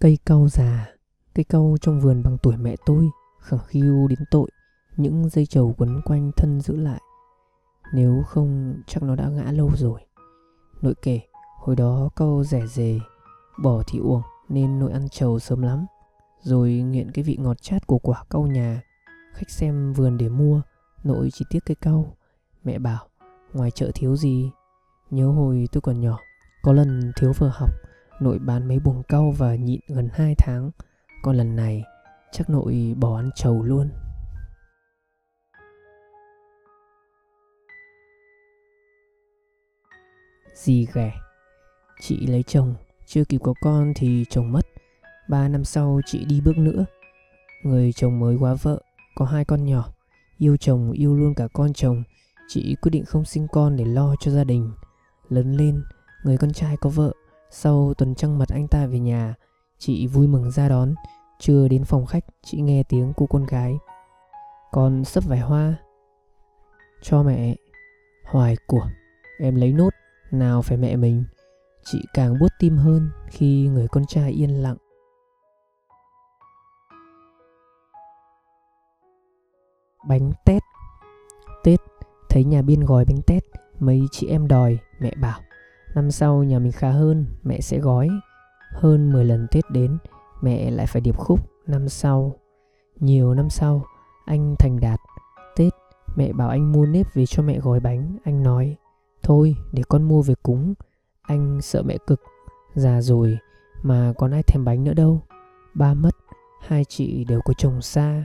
Cây cau già, cây cau trong vườn bằng tuổi mẹ tôi, khẳng khiu đến tội, những dây trầu quấn quanh thân giữ lại. Nếu không chắc nó đã ngã lâu rồi. Nội kể, hồi đó cau rẻ rề, bỏ thì uổng nên nội ăn trầu sớm lắm. Rồi nghiện cái vị ngọt chát của quả cau nhà. Khách xem vườn để mua, nội chỉ tiếc cây cau. Mẹ bảo, ngoài chợ thiếu gì. Nhớ hồi tôi còn nhỏ, có lần thiếu vừa học, nội bán mấy buồng cau và nhịn gần 2 tháng. Còn lần này, chắc nội bỏ ăn trầu luôn. Dì ghẻ Chị lấy chồng, chưa kịp có con thì chồng mất. Ba năm sau chị đi bước nữa. Người chồng mới quá vợ, có hai con nhỏ. Yêu chồng, yêu luôn cả con chồng. Chị quyết định không sinh con để lo cho gia đình. Lớn lên, người con trai có vợ. Sau tuần trăng mật anh ta về nhà, chị vui mừng ra đón. Chưa đến phòng khách, chị nghe tiếng cô con gái. Con sắp vải hoa. Cho mẹ. Hoài của, em lấy nốt, nào phải mẹ mình. Chị càng buốt tim hơn khi người con trai yên lặng. Bánh tét Tết, thấy nhà biên gói bánh tét, mấy chị em đòi, mẹ bảo. Năm sau nhà mình khá hơn, mẹ sẽ gói. Hơn 10 lần Tết đến, mẹ lại phải điệp khúc năm sau. Nhiều năm sau, anh thành đạt. Tết, mẹ bảo anh mua nếp về cho mẹ gói bánh. Anh nói, thôi để con mua về cúng. Anh sợ mẹ cực, già rồi mà còn ai thèm bánh nữa đâu. Ba mất, hai chị đều có chồng xa.